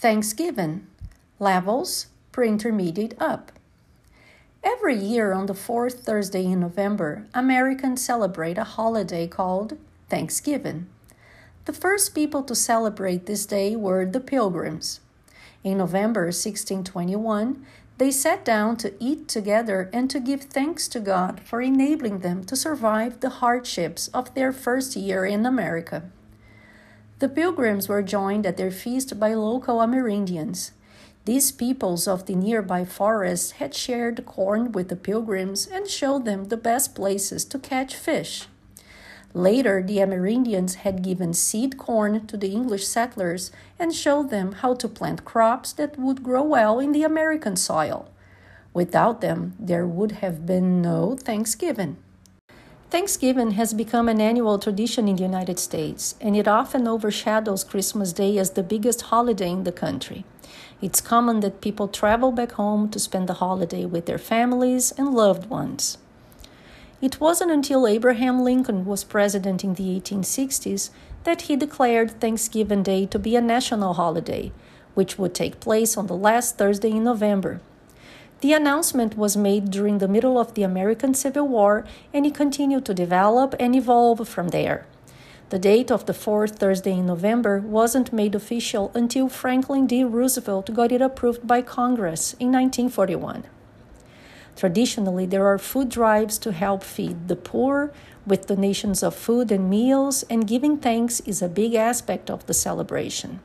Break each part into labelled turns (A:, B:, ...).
A: Thanksgiving levels pre-intermediate up. Every year on the fourth Thursday in November, Americans celebrate a holiday called Thanksgiving. The first people to celebrate this day were the Pilgrims. In November 1621, they sat down to eat together and to give thanks to God for enabling them to survive the hardships of their first year in America. The pilgrims were joined at their feast by local Amerindians. These peoples of the nearby forest had shared corn with the pilgrims and showed them the best places to catch fish. Later, the Amerindians had given seed corn to the English settlers and showed them how to plant crops that would grow well in the American soil. Without them, there would have been no Thanksgiving. Thanksgiving has become an annual tradition in the United States, and it often overshadows Christmas Day as the biggest holiday in the country. It's common that people travel back home to spend the holiday with their families and loved ones. It wasn't until Abraham Lincoln was president in the 1860s that he declared Thanksgiving Day to be a national holiday, which would take place on the last Thursday in November. The announcement was made during the middle of the American Civil War and it continued to develop and evolve from there. The date of the fourth Thursday in November wasn't made official until Franklin D. Roosevelt got it approved by Congress in 1941. Traditionally, there are food drives to help feed the poor with donations of food and meals, and giving thanks is a big aspect of the celebration.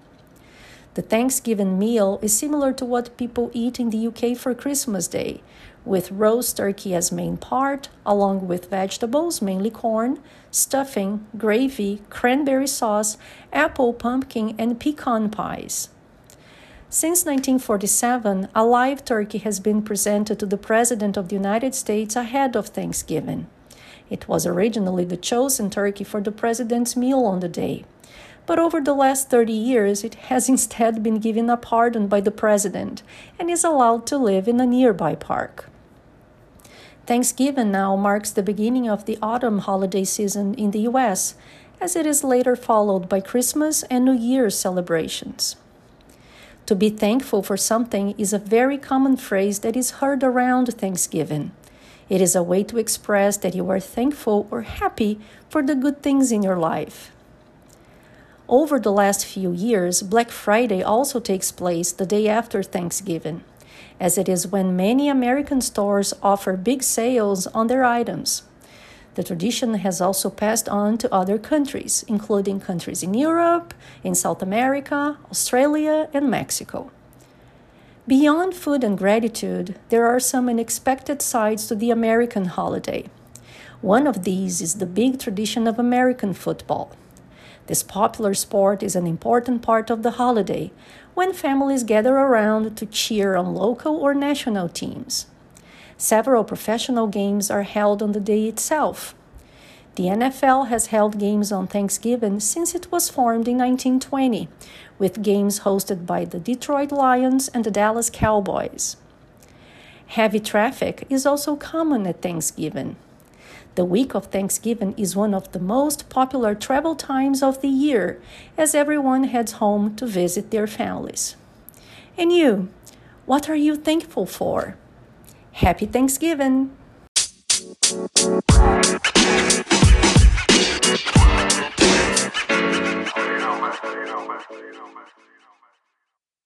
A: The Thanksgiving meal is similar to what people eat in the UK for Christmas Day, with roast turkey as main part, along with vegetables, mainly corn, stuffing, gravy, cranberry sauce, apple, pumpkin, and pecan pies. Since 1947, a live turkey has been presented to the President of the United States ahead of Thanksgiving. It was originally the chosen turkey for the President's meal on the day but over the last 30 years it has instead been given a pardon by the president and is allowed to live in a nearby park. Thanksgiving now marks the beginning of the autumn holiday season in the US, as it is later followed by Christmas and New Year's celebrations. To be thankful for something is a very common phrase that is heard around Thanksgiving. It is a way to express that you are thankful or happy for the good things in your life. Over the last few years, Black Friday also takes place the day after Thanksgiving, as it is when many American stores offer big sales on their items. The tradition has also passed on to other countries, including countries in Europe, in South America, Australia, and Mexico. Beyond food and gratitude, there are some unexpected sides to the American holiday. One of these is the big tradition of American football. This popular sport is an important part of the holiday when families gather around to cheer on local or national teams. Several professional games are held on the day itself. The NFL has held games on Thanksgiving since it was formed in 1920, with games hosted by the Detroit Lions and the Dallas Cowboys. Heavy traffic is also common at Thanksgiving. The week of Thanksgiving is one of the most popular travel times of the year, as everyone heads home to visit their families. And you, what are you thankful for? Happy Thanksgiving!